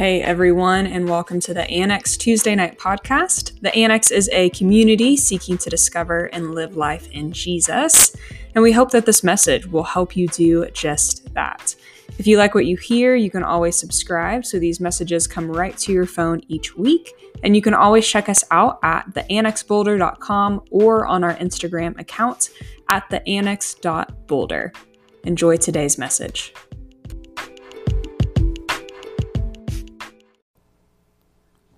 Hey everyone, and welcome to the Annex Tuesday Night Podcast. The Annex is a community seeking to discover and live life in Jesus, and we hope that this message will help you do just that. If you like what you hear, you can always subscribe so these messages come right to your phone each week. And you can always check us out at theannexboulder.com or on our Instagram account at theannex.boulder. Enjoy today's message.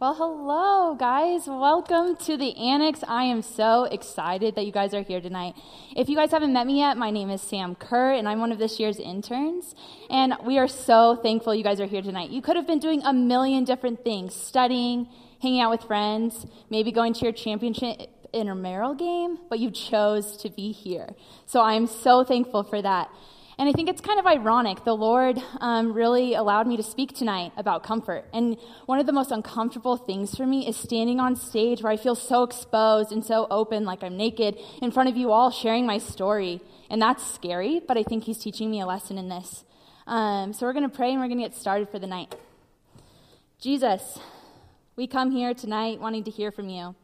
Well, hello, guys. Welcome to the Annex. I am so excited that you guys are here tonight. If you guys haven't met me yet, my name is Sam Kerr, and I'm one of this year's interns. And we are so thankful you guys are here tonight. You could have been doing a million different things studying, hanging out with friends, maybe going to your championship intramural game, but you chose to be here. So I am so thankful for that. And I think it's kind of ironic. The Lord um, really allowed me to speak tonight about comfort. And one of the most uncomfortable things for me is standing on stage where I feel so exposed and so open, like I'm naked, in front of you all sharing my story. And that's scary, but I think He's teaching me a lesson in this. Um, so we're going to pray and we're going to get started for the night. Jesus, we come here tonight wanting to hear from you.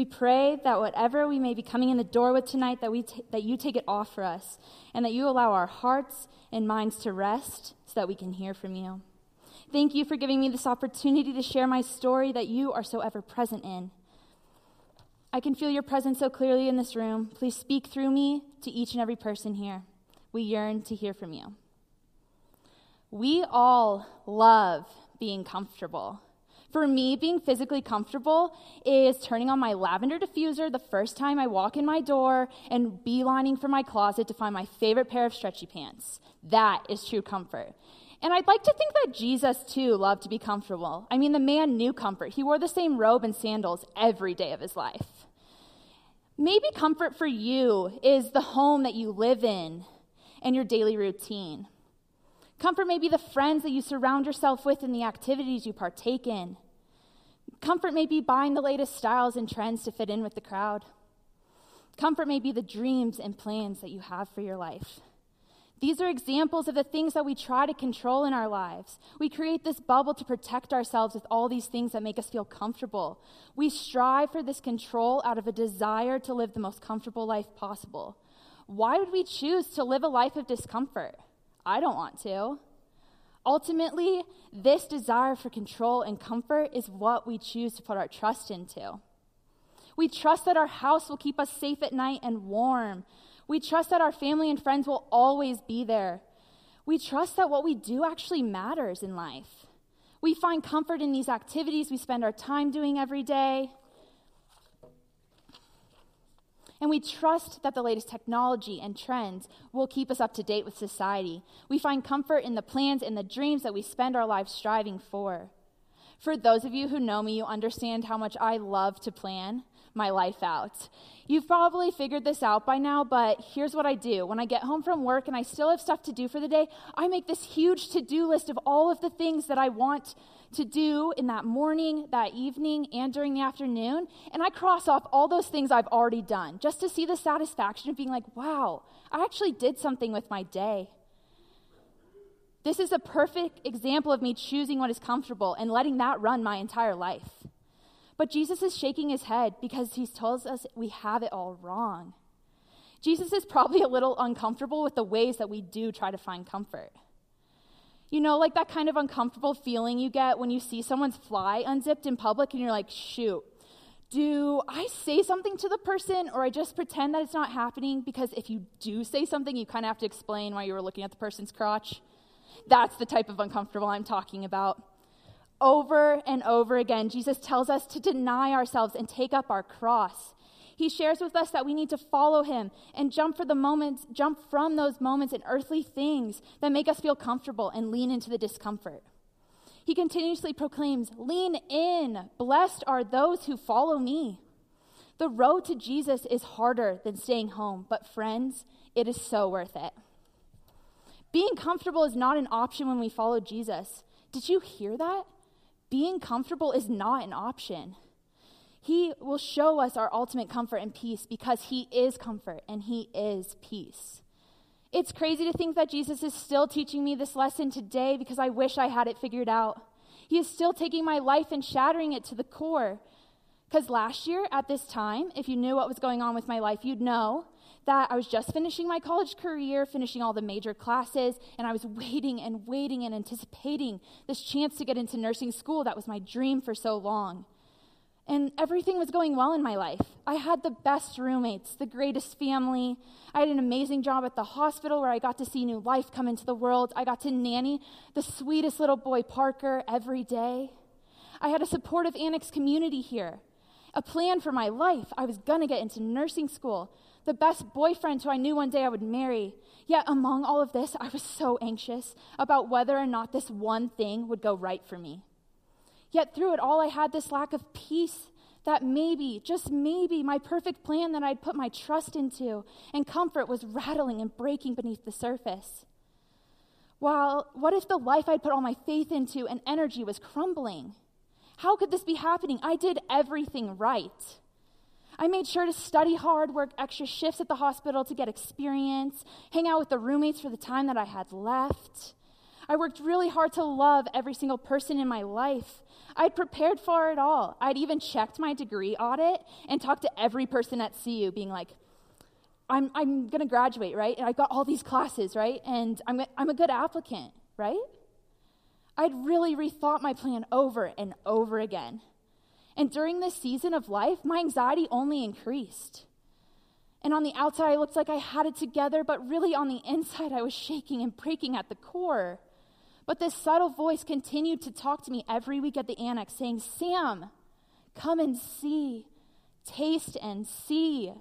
We pray that whatever we may be coming in the door with tonight, that, we t- that you take it off for us, and that you allow our hearts and minds to rest so that we can hear from you. Thank you for giving me this opportunity to share my story that you are so ever present in. I can feel your presence so clearly in this room. Please speak through me to each and every person here. We yearn to hear from you. We all love being comfortable. For me, being physically comfortable is turning on my lavender diffuser the first time I walk in my door and beelining for my closet to find my favorite pair of stretchy pants. That is true comfort. And I'd like to think that Jesus, too, loved to be comfortable. I mean, the man knew comfort. He wore the same robe and sandals every day of his life. Maybe comfort for you is the home that you live in and your daily routine. Comfort may be the friends that you surround yourself with and the activities you partake in. Comfort may be buying the latest styles and trends to fit in with the crowd. Comfort may be the dreams and plans that you have for your life. These are examples of the things that we try to control in our lives. We create this bubble to protect ourselves with all these things that make us feel comfortable. We strive for this control out of a desire to live the most comfortable life possible. Why would we choose to live a life of discomfort? I don't want to. Ultimately, this desire for control and comfort is what we choose to put our trust into. We trust that our house will keep us safe at night and warm. We trust that our family and friends will always be there. We trust that what we do actually matters in life. We find comfort in these activities we spend our time doing every day. And we trust that the latest technology and trends will keep us up to date with society. We find comfort in the plans and the dreams that we spend our lives striving for. For those of you who know me, you understand how much I love to plan my life out. You've probably figured this out by now, but here's what I do. When I get home from work and I still have stuff to do for the day, I make this huge to do list of all of the things that I want to do in that morning, that evening, and during the afternoon. And I cross off all those things I've already done just to see the satisfaction of being like, wow, I actually did something with my day. This is a perfect example of me choosing what is comfortable and letting that run my entire life. But Jesus is shaking his head because he tells us we have it all wrong. Jesus is probably a little uncomfortable with the ways that we do try to find comfort. You know, like that kind of uncomfortable feeling you get when you see someone's fly unzipped in public and you're like, shoot, do I say something to the person or I just pretend that it's not happening? Because if you do say something, you kind of have to explain why you were looking at the person's crotch. That's the type of uncomfortable I'm talking about. Over and over again, Jesus tells us to deny ourselves and take up our cross. He shares with us that we need to follow him and jump for the moments, jump from those moments and earthly things that make us feel comfortable and lean into the discomfort. He continuously proclaims, Lean in. Blessed are those who follow me. The road to Jesus is harder than staying home, but friends, it is so worth it. Being comfortable is not an option when we follow Jesus. Did you hear that? Being comfortable is not an option. He will show us our ultimate comfort and peace because He is comfort and He is peace. It's crazy to think that Jesus is still teaching me this lesson today because I wish I had it figured out. He is still taking my life and shattering it to the core. Because last year, at this time, if you knew what was going on with my life, you'd know that I was just finishing my college career, finishing all the major classes, and I was waiting and waiting and anticipating this chance to get into nursing school. That was my dream for so long. And everything was going well in my life. I had the best roommates, the greatest family. I had an amazing job at the hospital where I got to see new life come into the world. I got to nanny the sweetest little boy, Parker, every day. I had a supportive annex community here, a plan for my life. I was going to get into nursing school, the best boyfriend who I knew one day I would marry. Yet, among all of this, I was so anxious about whether or not this one thing would go right for me. Yet through it all, I had this lack of peace that maybe, just maybe, my perfect plan that I'd put my trust into and comfort was rattling and breaking beneath the surface. While, what if the life I'd put all my faith into and energy was crumbling? How could this be happening? I did everything right. I made sure to study hard, work extra shifts at the hospital to get experience, hang out with the roommates for the time that I had left. I worked really hard to love every single person in my life. I'd prepared for it all. I'd even checked my degree audit and talked to every person at CU, being like, I'm, I'm going to graduate, right? And I've got all these classes, right? And I'm, I'm a good applicant, right? I'd really rethought my plan over and over again. And during this season of life, my anxiety only increased. And on the outside, I looked like I had it together, but really on the inside, I was shaking and breaking at the core. But this subtle voice continued to talk to me every week at the annex, saying, Sam, come and see, taste and see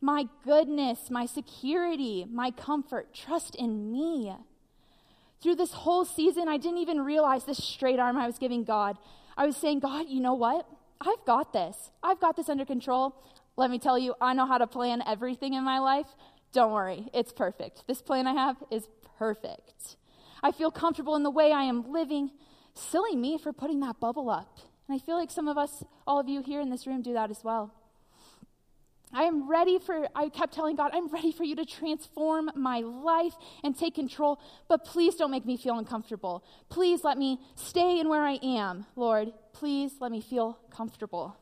my goodness, my security, my comfort. Trust in me. Through this whole season, I didn't even realize this straight arm I was giving God. I was saying, God, you know what? I've got this. I've got this under control. Let me tell you, I know how to plan everything in my life. Don't worry, it's perfect. This plan I have is perfect. I feel comfortable in the way I am living. Silly me for putting that bubble up. And I feel like some of us, all of you here in this room, do that as well. I am ready for, I kept telling God, I'm ready for you to transform my life and take control, but please don't make me feel uncomfortable. Please let me stay in where I am, Lord. Please let me feel comfortable.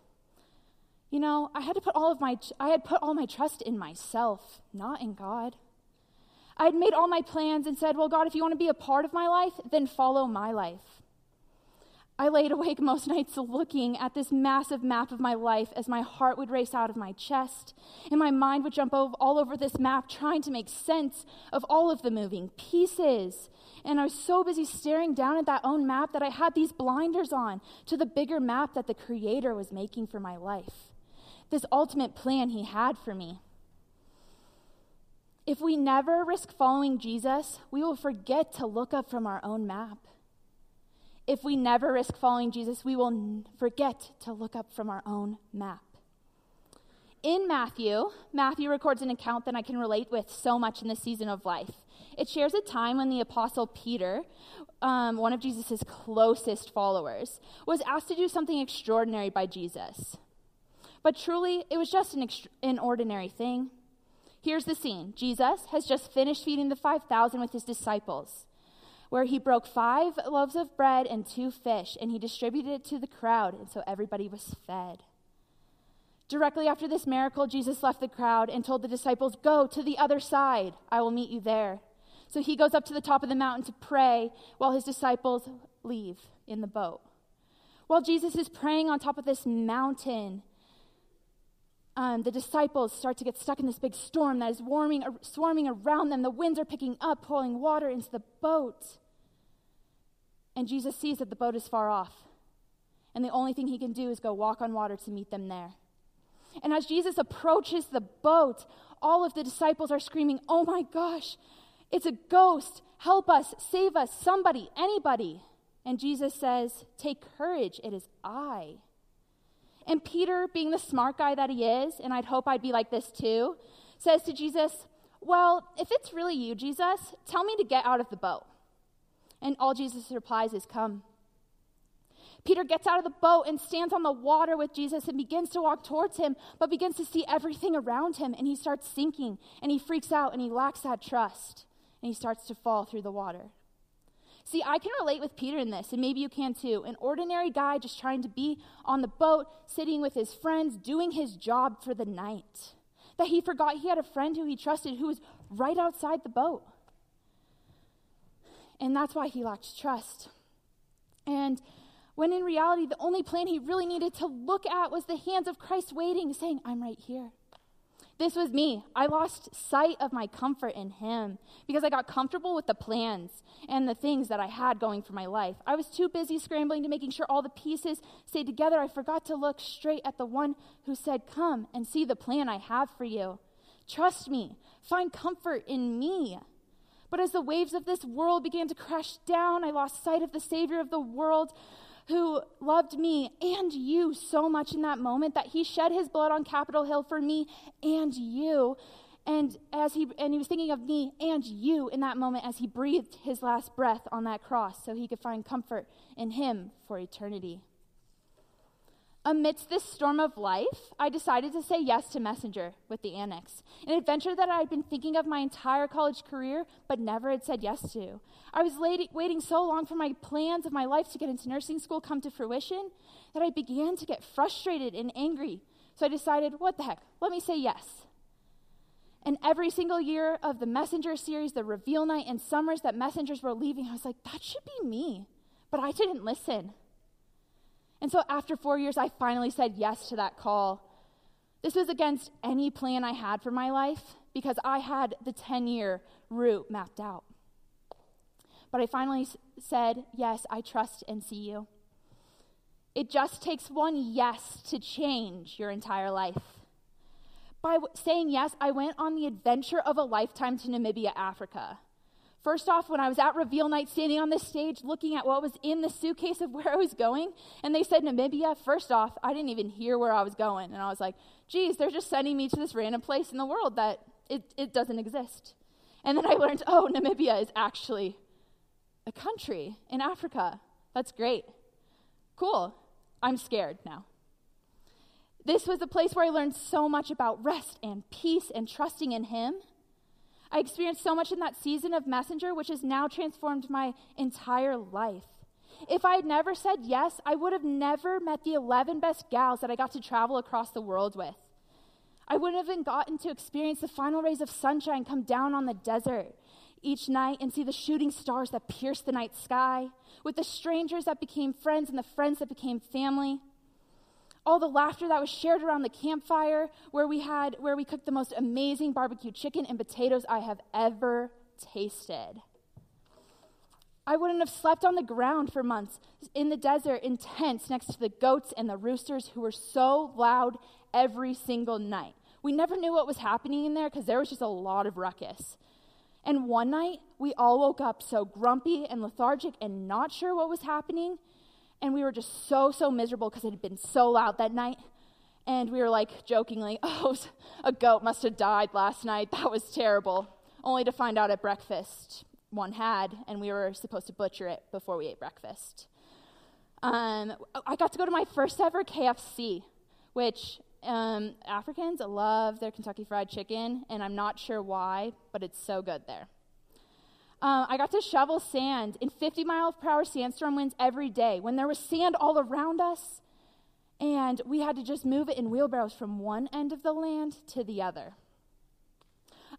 You know, I had to put all of my, I had put all my trust in myself, not in God. I had made all my plans and said, Well, God, if you want to be a part of my life, then follow my life. I laid awake most nights looking at this massive map of my life as my heart would race out of my chest, and my mind would jump all over this map trying to make sense of all of the moving pieces. And I was so busy staring down at that own map that I had these blinders on to the bigger map that the Creator was making for my life. This ultimate plan He had for me. If we never risk following Jesus, we will forget to look up from our own map. If we never risk following Jesus, we will forget to look up from our own map. In Matthew, Matthew records an account that I can relate with so much in this season of life. It shares a time when the Apostle Peter, um, one of Jesus' closest followers, was asked to do something extraordinary by Jesus. But truly, it was just an, extra- an ordinary thing. Here's the scene Jesus has just finished feeding the 5,000 with his disciples, where he broke five loaves of bread and two fish, and he distributed it to the crowd, and so everybody was fed. Directly after this miracle, Jesus left the crowd and told the disciples, Go to the other side. I will meet you there. So he goes up to the top of the mountain to pray while his disciples leave in the boat. While Jesus is praying on top of this mountain, um, the disciples start to get stuck in this big storm that is warming, swarming around them. The winds are picking up, pouring water into the boat. And Jesus sees that the boat is far off. And the only thing he can do is go walk on water to meet them there. And as Jesus approaches the boat, all of the disciples are screaming, Oh my gosh, it's a ghost. Help us, save us, somebody, anybody. And Jesus says, Take courage, it is I. And Peter, being the smart guy that he is, and I'd hope I'd be like this too, says to Jesus, Well, if it's really you, Jesus, tell me to get out of the boat. And all Jesus replies is, Come. Peter gets out of the boat and stands on the water with Jesus and begins to walk towards him, but begins to see everything around him, and he starts sinking, and he freaks out, and he lacks that trust, and he starts to fall through the water. See, I can relate with Peter in this, and maybe you can too. An ordinary guy just trying to be on the boat, sitting with his friends, doing his job for the night. That he forgot he had a friend who he trusted who was right outside the boat. And that's why he lacked trust. And when in reality, the only plan he really needed to look at was the hands of Christ waiting, saying, I'm right here. This was me. I lost sight of my comfort in Him because I got comfortable with the plans and the things that I had going for my life. I was too busy scrambling to making sure all the pieces stayed together. I forgot to look straight at the one who said, Come and see the plan I have for you. Trust me, find comfort in me. But as the waves of this world began to crash down, I lost sight of the Savior of the world who loved me and you so much in that moment that he shed his blood on Capitol Hill for me and you. And as he and he was thinking of me and you in that moment as he breathed his last breath on that cross so he could find comfort in him for eternity. Amidst this storm of life, I decided to say yes to Messenger with the Annex, an adventure that I had been thinking of my entire college career but never had said yes to. I was late, waiting so long for my plans of my life to get into nursing school come to fruition that I began to get frustrated and angry. So I decided, what the heck, let me say yes. And every single year of the Messenger series, the reveal night, and summers that messengers were leaving, I was like, that should be me. But I didn't listen. And so after four years, I finally said yes to that call. This was against any plan I had for my life because I had the 10 year route mapped out. But I finally said, Yes, I trust and see you. It just takes one yes to change your entire life. By saying yes, I went on the adventure of a lifetime to Namibia, Africa. First off, when I was at reveal night, standing on this stage, looking at what was in the suitcase of where I was going, and they said Namibia, first off, I didn't even hear where I was going. And I was like, geez, they're just sending me to this random place in the world that it, it doesn't exist. And then I learned, oh, Namibia is actually a country in Africa. That's great. Cool. I'm scared now. This was a place where I learned so much about rest and peace and trusting in Him. I experienced so much in that season of Messenger, which has now transformed my entire life. If I had never said yes, I would have never met the 11 best gals that I got to travel across the world with. I wouldn't have even gotten to experience the final rays of sunshine come down on the desert each night and see the shooting stars that pierce the night sky, with the strangers that became friends and the friends that became family all the laughter that was shared around the campfire where we had where we cooked the most amazing barbecue chicken and potatoes I have ever tasted. I wouldn't have slept on the ground for months in the desert in tents next to the goats and the roosters who were so loud every single night. We never knew what was happening in there because there was just a lot of ruckus. And one night, we all woke up so grumpy and lethargic and not sure what was happening and we were just so, so miserable because it had been so loud that night. And we were like jokingly, oh, a goat must have died last night. That was terrible. Only to find out at breakfast one had, and we were supposed to butcher it before we ate breakfast. Um, I got to go to my first ever KFC, which um, Africans love their Kentucky Fried Chicken, and I'm not sure why, but it's so good there. Uh, I got to shovel sand in 50 mile per hour sandstorm winds every day when there was sand all around us, and we had to just move it in wheelbarrows from one end of the land to the other.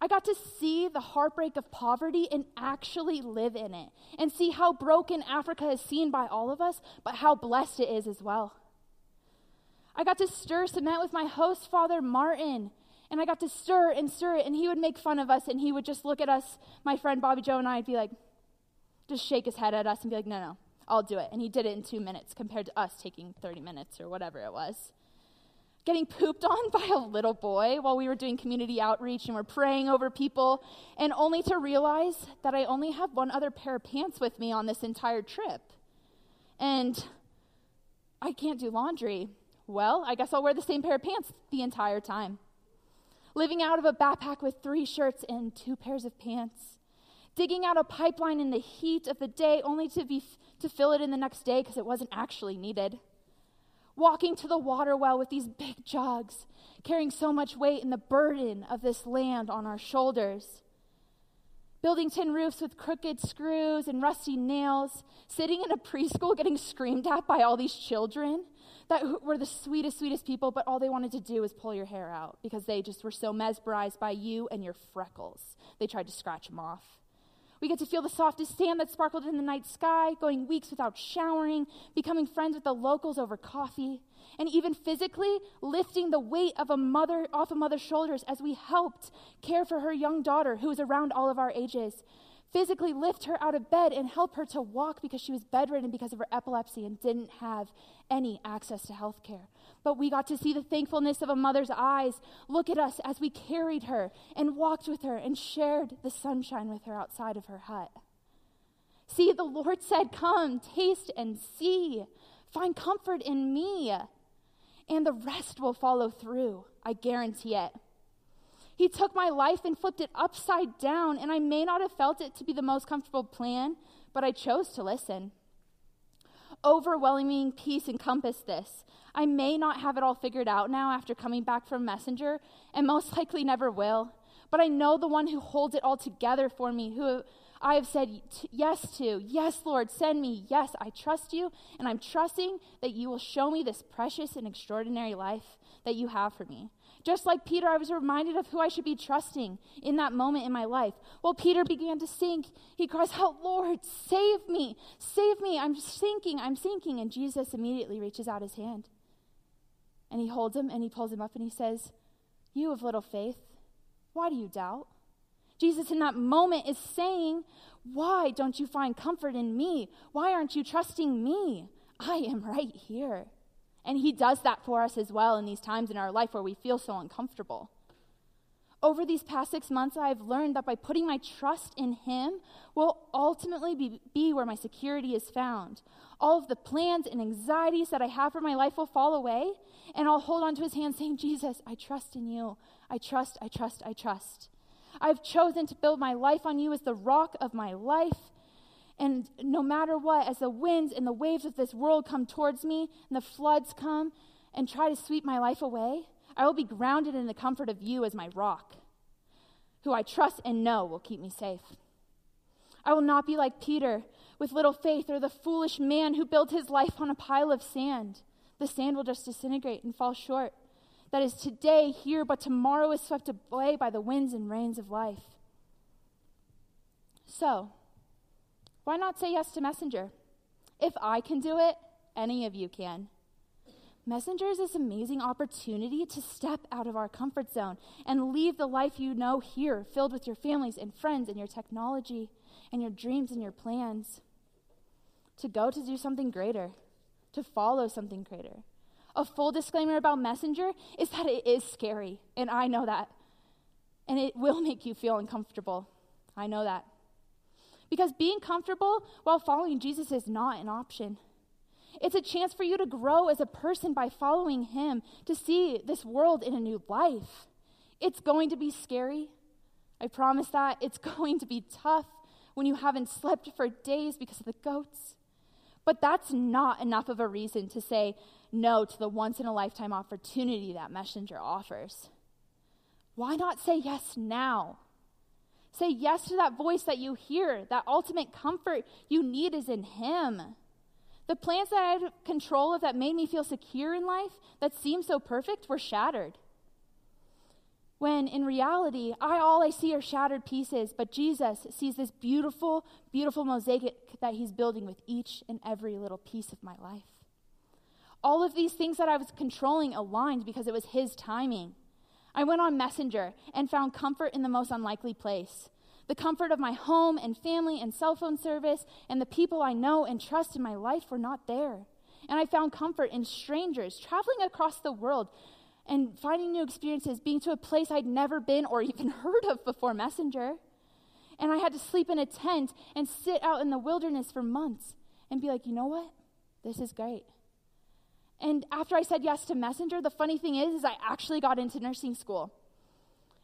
I got to see the heartbreak of poverty and actually live in it, and see how broken Africa is seen by all of us, but how blessed it is as well. I got to stir cement with my host, Father Martin, and I got to stir and stir it, and he would make fun of us, and he would just look at us, my friend Bobby Joe and I, and be like, just shake his head at us and be like, no, no, I'll do it. And he did it in two minutes compared to us taking 30 minutes or whatever it was. Getting pooped on by a little boy while we were doing community outreach and we're praying over people, and only to realize that I only have one other pair of pants with me on this entire trip. And I can't do laundry. Well, I guess I'll wear the same pair of pants the entire time living out of a backpack with three shirts and two pairs of pants, digging out a pipeline in the heat of the day only to, be, to fill it in the next day because it wasn't actually needed, walking to the water well with these big jugs, carrying so much weight and the burden of this land on our shoulders, building tin roofs with crooked screws and rusty nails, sitting in a preschool getting screamed at by all these children that were the sweetest, sweetest people, but all they wanted to do was pull your hair out because they just were so mesmerized by you and your freckles. They tried to scratch them off. We get to feel the softest sand that sparkled in the night sky, going weeks without showering, becoming friends with the locals over coffee, and even physically lifting the weight of a mother off a mother's shoulders as we helped care for her young daughter who was around all of our ages physically lift her out of bed and help her to walk because she was bedridden because of her epilepsy and didn't have any access to health care. But we got to see the thankfulness of a mother's eyes look at us as we carried her and walked with her and shared the sunshine with her outside of her hut. See, the Lord said, Come, taste and see. Find comfort in me, and the rest will follow through. I guarantee it. He took my life and flipped it upside down, and I may not have felt it to be the most comfortable plan, but I chose to listen. Overwhelming peace encompassed this. I may not have it all figured out now after coming back from Messenger, and most likely never will, but I know the one who holds it all together for me, who I have said yes to. Yes, Lord, send me. Yes, I trust you, and I'm trusting that you will show me this precious and extraordinary life that you have for me. Just like Peter, I was reminded of who I should be trusting in that moment in my life. Well, Peter began to sink. He cries out, Lord, save me, save me. I'm sinking, I'm sinking. And Jesus immediately reaches out his hand. And he holds him and he pulls him up and he says, You of little faith, why do you doubt? Jesus, in that moment, is saying, Why don't you find comfort in me? Why aren't you trusting me? I am right here. And He does that for us as well in these times in our life where we feel so uncomfortable. Over these past six months, I've learned that by putting my trust in Him will ultimately be, be, where my security is found. All of the plans and anxieties that I have for my life will fall away, and I'll hold on to His hand saying, Jesus, I trust in you. I trust, I trust, I trust. I've chosen to build my life on you as the rock of my life. And no matter what, as the winds and the waves of this world come towards me and the floods come and try to sweep my life away, I will be grounded in the comfort of you as my rock, who I trust and know will keep me safe. I will not be like Peter with little faith or the foolish man who built his life on a pile of sand. The sand will just disintegrate and fall short that is today here, but tomorrow is swept away by the winds and rains of life. So, why not say yes to Messenger? If I can do it, any of you can. Messenger is this amazing opportunity to step out of our comfort zone and leave the life you know here, filled with your families and friends and your technology and your dreams and your plans, to go to do something greater, to follow something greater a full disclaimer about Messenger is that it is scary, and I know that. And it will make you feel uncomfortable. I know that. Because being comfortable while following Jesus is not an option. It's a chance for you to grow as a person by following Him, to see this world in a new life. It's going to be scary. I promise that. It's going to be tough when you haven't slept for days because of the goats. But that's not enough of a reason to say, no to the once in a lifetime opportunity that Messenger offers. Why not say yes now? Say yes to that voice that you hear. That ultimate comfort you need is in Him. The plans that I had control of that made me feel secure in life, that seemed so perfect, were shattered. When in reality, I all I see are shattered pieces, but Jesus sees this beautiful, beautiful mosaic that He's building with each and every little piece of my life. All of these things that I was controlling aligned because it was His timing. I went on Messenger and found comfort in the most unlikely place. The comfort of my home and family and cell phone service and the people I know and trust in my life were not there. And I found comfort in strangers traveling across the world and finding new experiences, being to a place I'd never been or even heard of before Messenger. And I had to sleep in a tent and sit out in the wilderness for months and be like, you know what? This is great. And after I said yes to Messenger, the funny thing is, is I actually got into nursing school.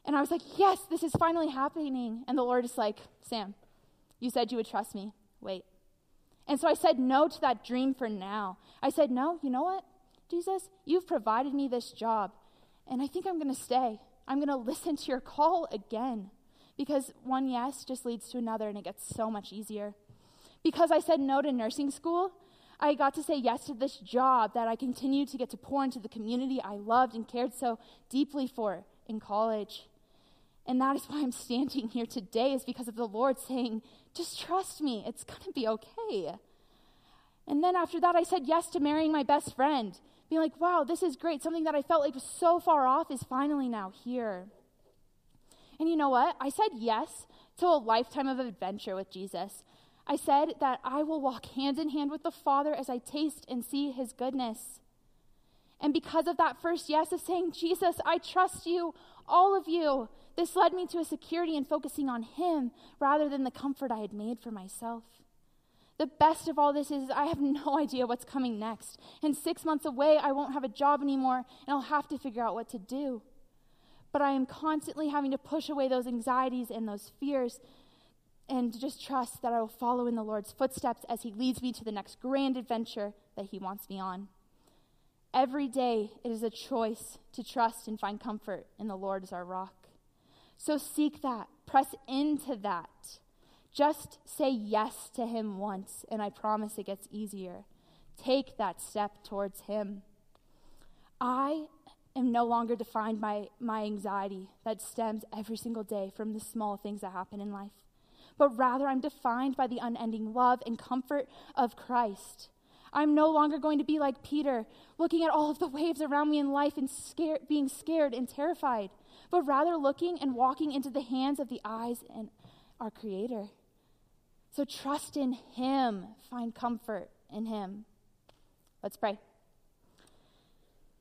And I was like, yes, this is finally happening. And the Lord is like, Sam, you said you would trust me. Wait. And so I said no to that dream for now. I said, no, you know what, Jesus? You've provided me this job. And I think I'm going to stay. I'm going to listen to your call again because one yes just leads to another and it gets so much easier. Because I said no to nursing school, I got to say yes to this job that I continued to get to pour into the community I loved and cared so deeply for in college. And that is why I'm standing here today, is because of the Lord saying, just trust me, it's going to be okay. And then after that, I said yes to marrying my best friend, being like, wow, this is great. Something that I felt like was so far off is finally now here. And you know what? I said yes to a lifetime of adventure with Jesus. I said that I will walk hand in hand with the Father as I taste and see his goodness. And because of that first yes of saying, Jesus, I trust you, all of you, this led me to a security in focusing on him rather than the comfort I had made for myself. The best of all this is I have no idea what's coming next. And six months away, I won't have a job anymore, and I'll have to figure out what to do. But I am constantly having to push away those anxieties and those fears and just trust that I will follow in the Lord's footsteps as He leads me to the next grand adventure that He wants me on. Every day, it is a choice to trust and find comfort in the Lord as our rock. So seek that, press into that. Just say yes to Him once, and I promise it gets easier. Take that step towards Him. I am no longer defined by my anxiety that stems every single day from the small things that happen in life, but rather I'm defined by the unending love and comfort of Christ. I'm no longer going to be like Peter, looking at all of the waves around me in life and scared, being scared and terrified, but rather looking and walking into the hands of the eyes and our Creator. So trust in Him, find comfort in Him. Let's pray.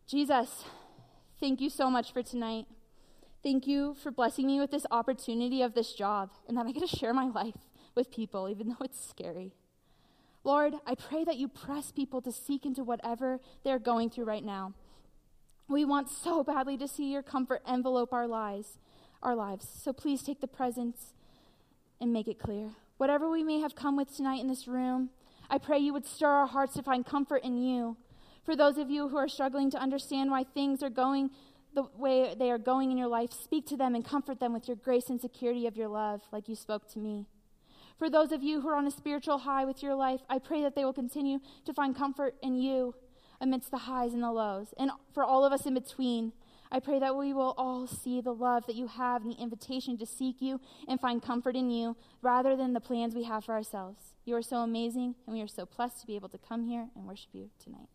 Jesus, thank you so much for tonight. Thank you for blessing me with this opportunity of this job and that I get to share my life with people, even though it's scary. Lord, I pray that you press people to seek into whatever they're going through right now. We want so badly to see your comfort envelope our lives, our lives. So please take the presence and make it clear. Whatever we may have come with tonight in this room, I pray you would stir our hearts to find comfort in you. For those of you who are struggling to understand why things are going the way they are going in your life, speak to them and comfort them with your grace and security of your love, like you spoke to me. For those of you who are on a spiritual high with your life, I pray that they will continue to find comfort in you amidst the highs and the lows. And for all of us in between, I pray that we will all see the love that you have and the invitation to seek you and find comfort in you rather than the plans we have for ourselves. You are so amazing, and we are so blessed to be able to come here and worship you tonight.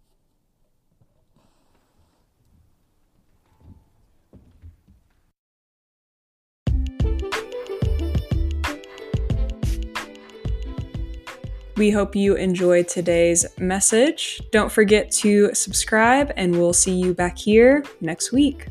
We hope you enjoyed today's message. Don't forget to subscribe, and we'll see you back here next week.